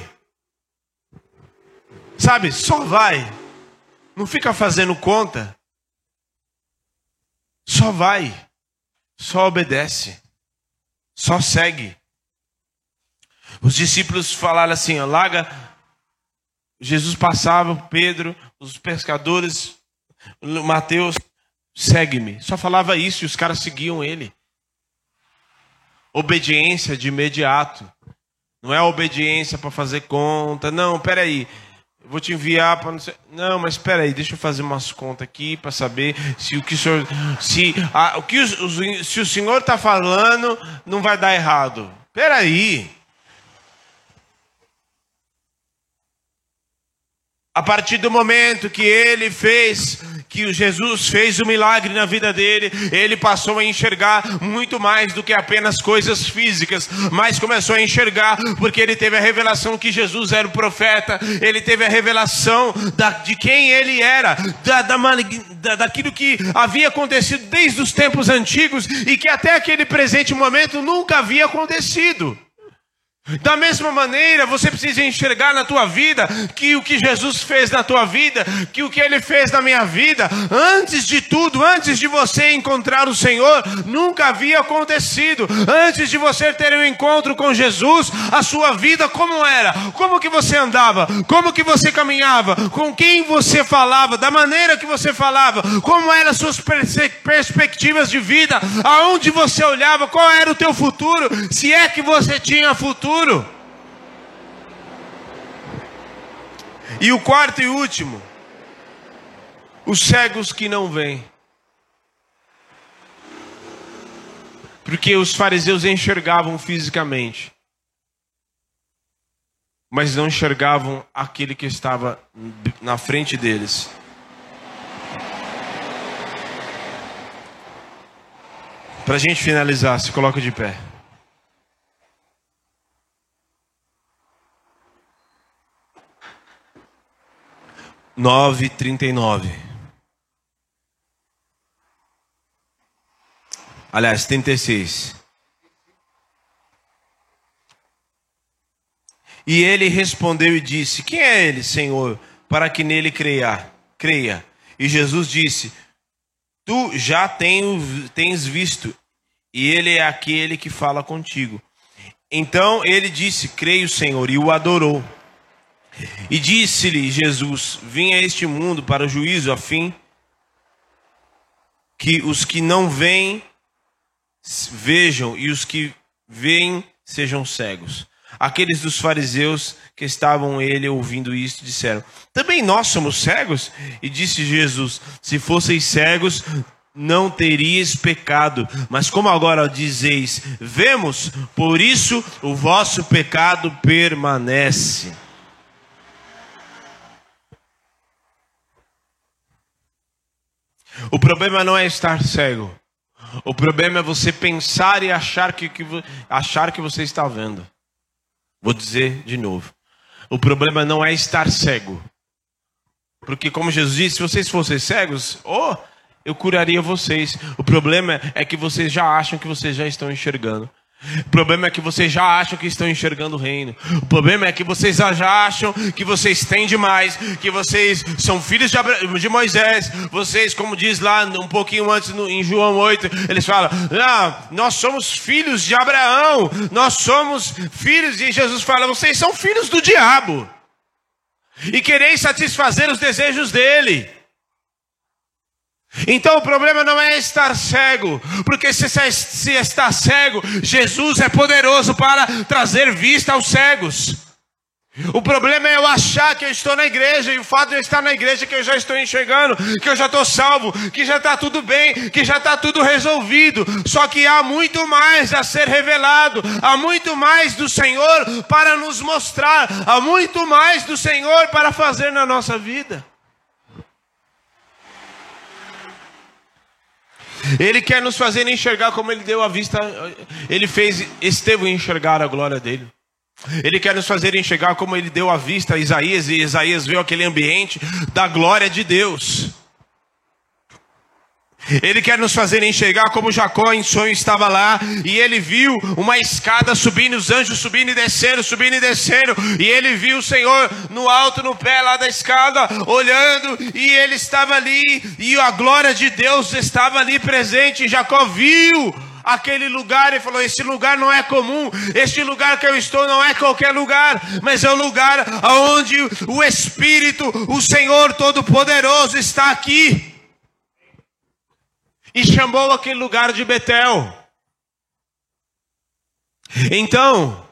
Sabe, só vai. Não fica fazendo conta. Só vai. Só obedece. Só segue. Os discípulos falaram assim: larga Jesus passava, Pedro, os pescadores, Mateus, segue-me. Só falava isso e os caras seguiam ele. obediência de imediato. Não é obediência para fazer conta. Não, peraí. Vou te enviar para não. Não, mas espera aí, deixa eu fazer umas contas aqui para saber se o que o senhor, se a, o que o, se o senhor está falando não vai dar errado. Espera aí. A partir do momento que ele fez que Jesus fez o um milagre na vida dele, ele passou a enxergar muito mais do que apenas coisas físicas, mas começou a enxergar porque ele teve a revelação que Jesus era o profeta, ele teve a revelação da, de quem ele era, da, da, daquilo que havia acontecido desde os tempos antigos e que até aquele presente momento nunca havia acontecido. Da mesma maneira, você precisa enxergar na tua vida que o que Jesus fez na tua vida, que o que ele fez na minha vida, antes de tudo, antes de você encontrar o Senhor, nunca havia acontecido. Antes de você ter um encontro com Jesus, a sua vida como era? Como que você andava? Como que você caminhava? Com quem você falava? Da maneira que você falava? Como eram as suas perspectivas de vida? Aonde você olhava? Qual era o teu futuro? Se é que você tinha futuro? Futuro. E o quarto e último, os cegos que não vêm. Porque os fariseus enxergavam fisicamente, mas não enxergavam aquele que estava na frente deles. Para a gente finalizar, se coloca de pé. 9:39. Aliás, 36. E ele respondeu e disse: Quem é ele, Senhor, para que nele creia? Creia. E Jesus disse: Tu já tens visto, e ele é aquele que fala contigo. Então ele disse: Creio, Senhor, e o adorou. E disse-lhe Jesus: Vim a este mundo para o juízo, a fim que os que não veem vejam e os que veem sejam cegos. Aqueles dos fariseus que estavam ele ouvindo isto disseram: Também nós somos cegos? E disse Jesus: Se fosseis cegos, não teríeis pecado. Mas como agora dizeis: Vemos, por isso o vosso pecado permanece. O problema não é estar cego. O problema é você pensar e achar que, que, achar que você está vendo. Vou dizer de novo. O problema não é estar cego. Porque, como Jesus disse, se vocês fossem cegos, oh, eu curaria vocês. O problema é que vocês já acham que vocês já estão enxergando. O problema é que vocês já acham que estão enxergando o reino. O problema é que vocês já acham que vocês têm demais, que vocês são filhos de, de Moisés. Vocês, como diz lá um pouquinho antes no, em João 8, eles falam: ah, nós somos filhos de Abraão, nós somos filhos. E Jesus fala: vocês são filhos do diabo e quereis satisfazer os desejos dele. Então o problema não é estar cego, porque se, se está cego, Jesus é poderoso para trazer vista aos cegos. O problema é eu achar que eu estou na igreja, e o fato de eu estar na igreja que eu já estou enxergando, que eu já estou salvo, que já está tudo bem, que já está tudo resolvido. Só que há muito mais a ser revelado, há muito mais do Senhor para nos mostrar, há muito mais do Senhor para fazer na nossa vida. Ele quer nos fazer enxergar como ele deu a vista, ele fez Estevão enxergar a glória dele. Ele quer nos fazer enxergar como ele deu a vista a Isaías e Isaías viu aquele ambiente da glória de Deus. Ele quer nos fazer enxergar como Jacó em sonho estava lá e ele viu uma escada subindo, os anjos subindo e descendo, subindo e descendo, e ele viu o Senhor no alto, no pé lá da escada, olhando, e ele estava ali, e a glória de Deus estava ali presente. Jacó viu aquele lugar e falou: Esse lugar não é comum, este lugar que eu estou não é qualquer lugar, mas é o lugar onde o Espírito, o Senhor Todo-Poderoso está aqui e chamou aquele lugar de Betel. Então,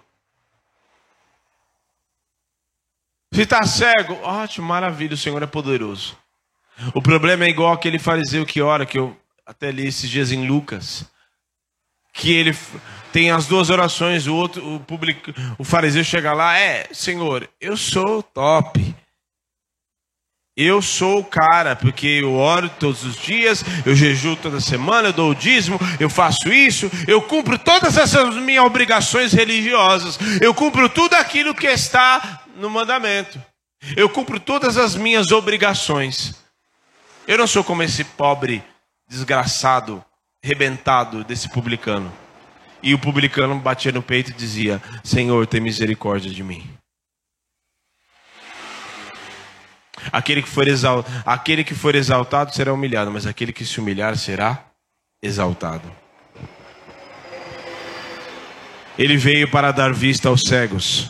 se está cego, ótimo, maravilha, o Senhor é poderoso. O problema é igual aquele fariseu que ora, que eu até li esses dias em Lucas, que ele tem as duas orações, o outro, o público, o fariseu chega lá, é, Senhor, eu sou top. Eu sou o cara, porque eu oro todos os dias, eu jejuo toda semana, eu dou o dízimo, eu faço isso, eu cumpro todas essas minhas obrigações religiosas, eu cumpro tudo aquilo que está no mandamento, eu cumpro todas as minhas obrigações. Eu não sou como esse pobre, desgraçado, rebentado desse publicano. E o publicano batia no peito e dizia: Senhor, tem misericórdia de mim. Aquele que, for exal... aquele que for exaltado será humilhado, mas aquele que se humilhar será exaltado. Ele veio para dar vista aos cegos.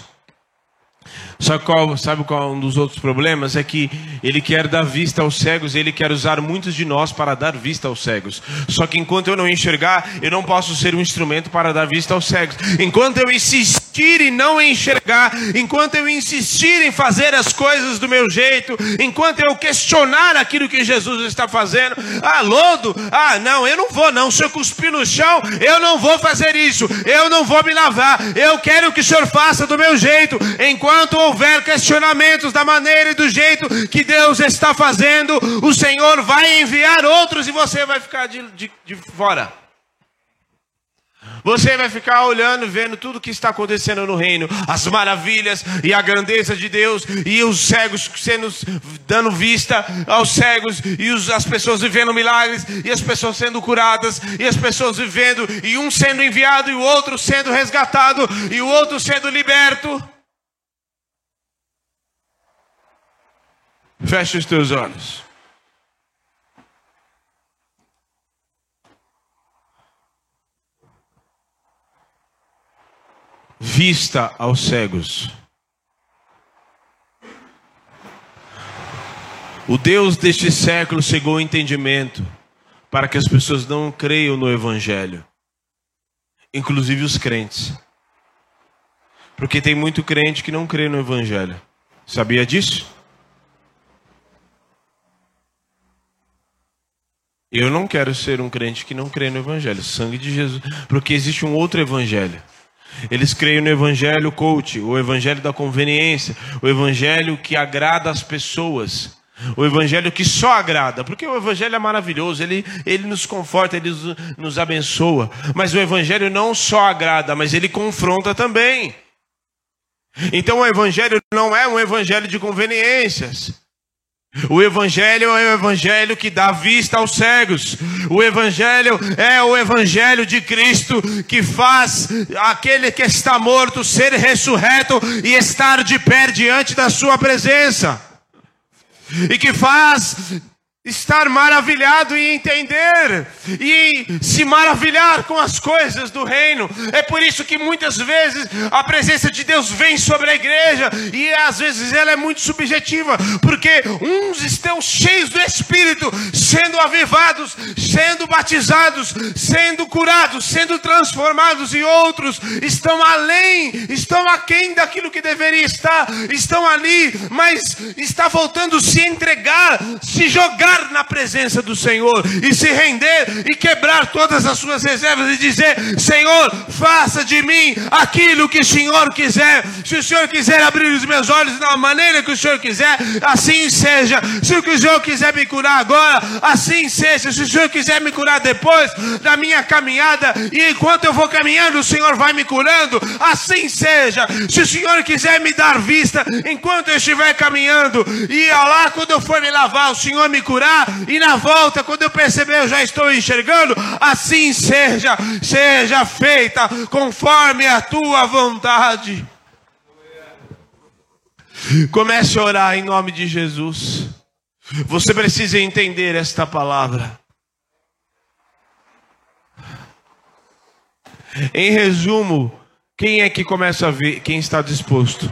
Só qual, sabe qual é um dos outros problemas? É que ele quer dar vista aos cegos, ele quer usar muitos de nós para dar vista aos cegos. Só que enquanto eu não enxergar, eu não posso ser um instrumento para dar vista aos cegos. Enquanto eu insistir em não enxergar, enquanto eu insistir em fazer as coisas do meu jeito, enquanto eu questionar aquilo que Jesus está fazendo, ah, lodo, ah, não, eu não vou, não. Se eu cuspir no chão, eu não vou fazer isso, eu não vou me lavar, eu quero que o Senhor faça do meu jeito, enquanto houver questionamentos da maneira e do jeito que Deus está fazendo, o Senhor vai enviar outros e você vai ficar de, de, de fora. Você vai ficar olhando, vendo tudo que está acontecendo no reino, as maravilhas e a grandeza de Deus, e os cegos sendo dando vista aos cegos, e os, as pessoas vivendo milagres, e as pessoas sendo curadas, e as pessoas vivendo, e um sendo enviado, e o outro sendo resgatado, e o outro sendo liberto. Feche os teus olhos. Vista aos cegos. O Deus deste século cegou o entendimento para que as pessoas não creiam no Evangelho, inclusive os crentes. Porque tem muito crente que não crê no Evangelho. Sabia disso? Eu não quero ser um crente que não crê no Evangelho, sangue de Jesus, porque existe um outro Evangelho. Eles creem no Evangelho coach, o Evangelho da conveniência, o Evangelho que agrada as pessoas, o Evangelho que só agrada, porque o Evangelho é maravilhoso, ele, ele nos conforta, ele nos, nos abençoa, mas o Evangelho não só agrada, mas ele confronta também. Então o Evangelho não é um Evangelho de conveniências. O Evangelho é o Evangelho que dá vista aos cegos. O Evangelho é o Evangelho de Cristo que faz aquele que está morto ser ressurreto e estar de pé diante da Sua presença. E que faz estar maravilhado e entender e se maravilhar com as coisas do reino. É por isso que muitas vezes a presença de Deus vem sobre a igreja e às vezes ela é muito subjetiva, porque uns estão cheios do Espírito, sendo avivados, sendo batizados, sendo curados, sendo transformados e outros estão além, estão aquém daquilo que deveria estar, estão ali, mas está voltando se entregar, se jogar na presença do Senhor e se render e quebrar todas as suas reservas e dizer: Senhor, faça de mim aquilo que o Senhor quiser. Se o Senhor quiser abrir os meus olhos da maneira que o Senhor quiser, assim seja. Se o Senhor quiser me curar agora, assim seja. Se o Senhor quiser me curar depois da minha caminhada e enquanto eu vou caminhando, o Senhor vai me curando, assim seja. Se o Senhor quiser me dar vista enquanto eu estiver caminhando e lá quando eu for me lavar, o Senhor me curar e na volta, quando eu perceber, eu já estou enxergando. Assim seja, seja feita conforme a tua vontade. Comece a orar em nome de Jesus. Você precisa entender esta palavra. Em resumo, quem é que começa a ver? Quem está disposto?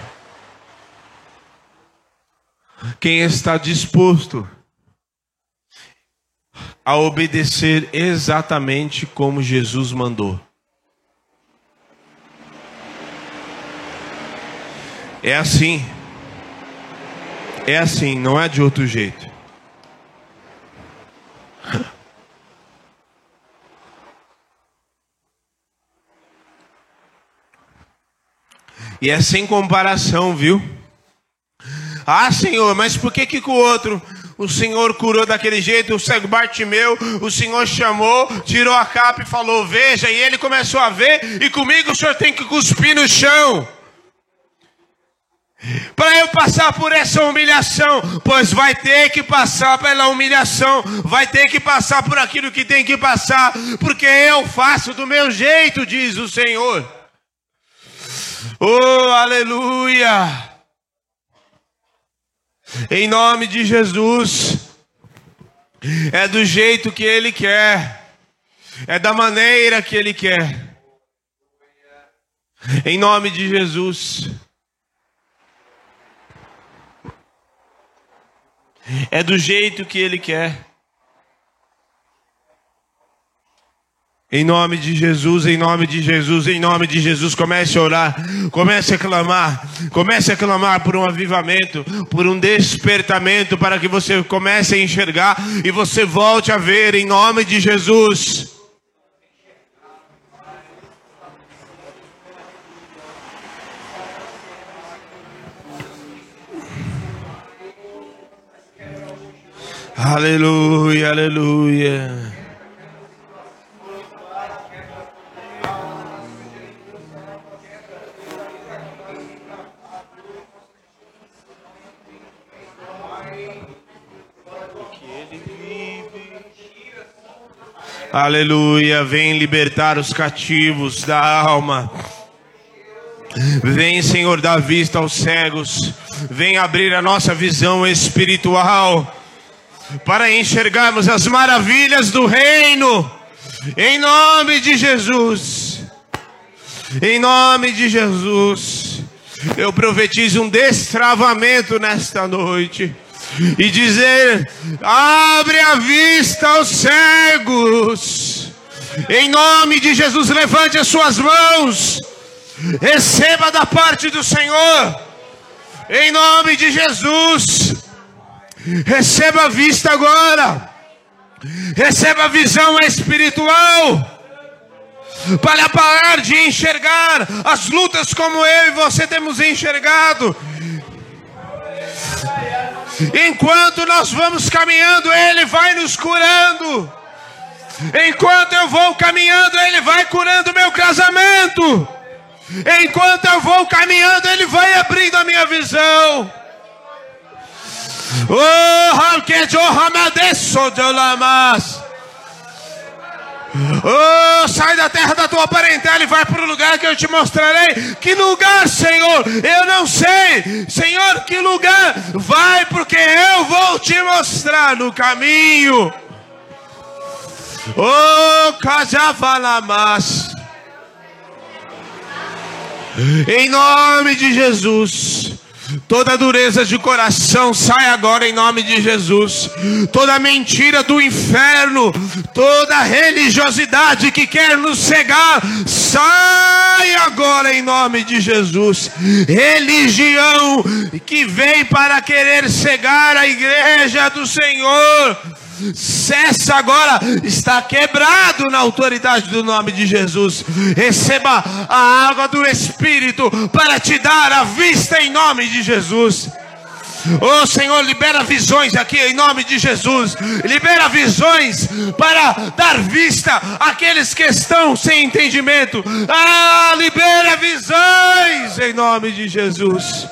Quem está disposto a obedecer exatamente como Jesus mandou. É assim. É assim, não é de outro jeito. E é sem comparação, viu? Ah, Senhor, mas por que que com o outro o Senhor curou daquele jeito, o cego Bartimeu, o Senhor chamou, tirou a capa e falou: Veja, e ele começou a ver, e comigo o Senhor tem que cuspir no chão. Para eu passar por essa humilhação, pois vai ter que passar pela humilhação, vai ter que passar por aquilo que tem que passar, porque eu faço do meu jeito, diz o Senhor. Oh, aleluia! Em nome de Jesus. É do jeito que Ele quer. É da maneira que Ele quer. Em nome de Jesus. É do jeito que Ele quer. Em nome de Jesus, em nome de Jesus, em nome de Jesus, comece a orar, comece a clamar, comece a clamar por um avivamento, por um despertamento, para que você comece a enxergar e você volte a ver, em nome de Jesus. Aleluia, aleluia. Aleluia. Vem libertar os cativos da alma. Vem, Senhor, dar vista aos cegos. Vem abrir a nossa visão espiritual para enxergarmos as maravilhas do reino. Em nome de Jesus. Em nome de Jesus. Eu profetizo um destravamento nesta noite e dizer: abre a vista aos cegos, em nome de Jesus, levante as suas mãos, receba da parte do Senhor, em nome de Jesus, receba a vista agora, receba a visão espiritual. Para parar de enxergar as lutas como eu e você temos enxergado Enquanto nós vamos caminhando, Ele vai nos curando. Enquanto eu vou caminhando, Ele vai curando meu casamento. Enquanto eu vou caminhando, Ele vai abrindo a minha visão. Oh, que Oh, sai da terra da tua parentela e vai para o lugar que eu te mostrarei. Que lugar, Senhor? Eu não sei. Senhor, que lugar? Vai, porque eu vou te mostrar no caminho. Oh, Cajavalamas. Em nome de Jesus. Toda dureza de coração sai agora em nome de Jesus. Toda mentira do inferno, toda religiosidade que quer nos cegar, sai agora em nome de Jesus. Religião que vem para querer cegar a igreja do Senhor cessa agora, está quebrado na autoridade do nome de Jesus. Receba a água do Espírito para te dar a vista em nome de Jesus. Oh Senhor, libera visões aqui em nome de Jesus. Libera visões para dar vista àqueles que estão sem entendimento. Ah, libera visões em nome de Jesus.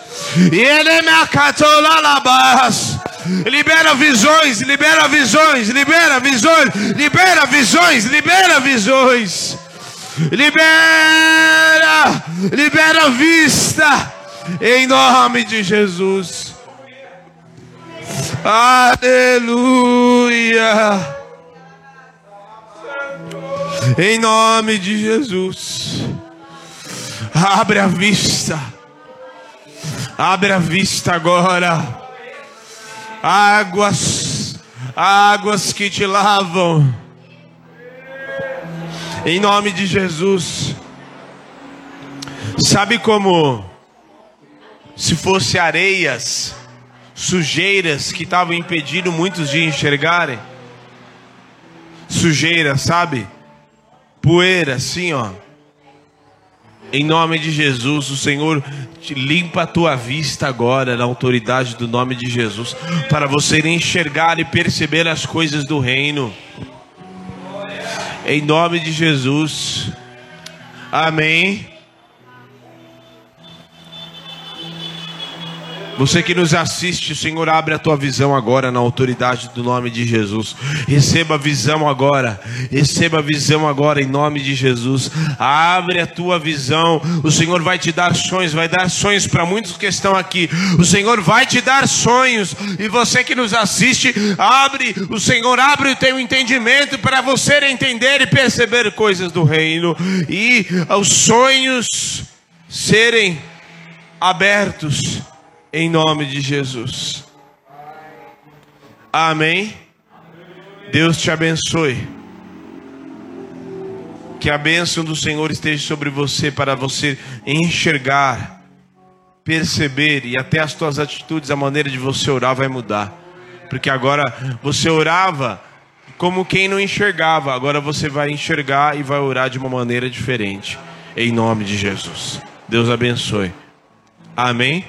Libera visões, libera visões, libera visões, libera visões, libera visões. Libera, libera vista em nome de Jesus. Aleluia. Em nome de Jesus. Abre a vista. Abre a vista agora águas, águas que te lavam. Em nome de Jesus. Sabe como Se fosse areias, sujeiras que estavam impedindo muitos de enxergarem. Sujeira, sabe? Poeira, assim, ó. Em nome de Jesus, o Senhor te limpa a tua vista agora, na autoridade do nome de Jesus, para você enxergar e perceber as coisas do reino. Em nome de Jesus. Amém. Você que nos assiste, o Senhor abre a tua visão agora na autoridade do nome de Jesus. Receba a visão agora. Receba a visão agora em nome de Jesus. Abre a tua visão. O Senhor vai te dar sonhos, vai dar sonhos para muitos que estão aqui. O Senhor vai te dar sonhos. E você que nos assiste, abre, o Senhor abre o teu entendimento para você entender e perceber coisas do reino e os sonhos serem abertos em nome de Jesus. Amém. Deus te abençoe. Que a bênção do Senhor esteja sobre você para você enxergar, perceber e até as tuas atitudes, a maneira de você orar vai mudar. Porque agora você orava como quem não enxergava, agora você vai enxergar e vai orar de uma maneira diferente. Em nome de Jesus. Deus abençoe. Amém.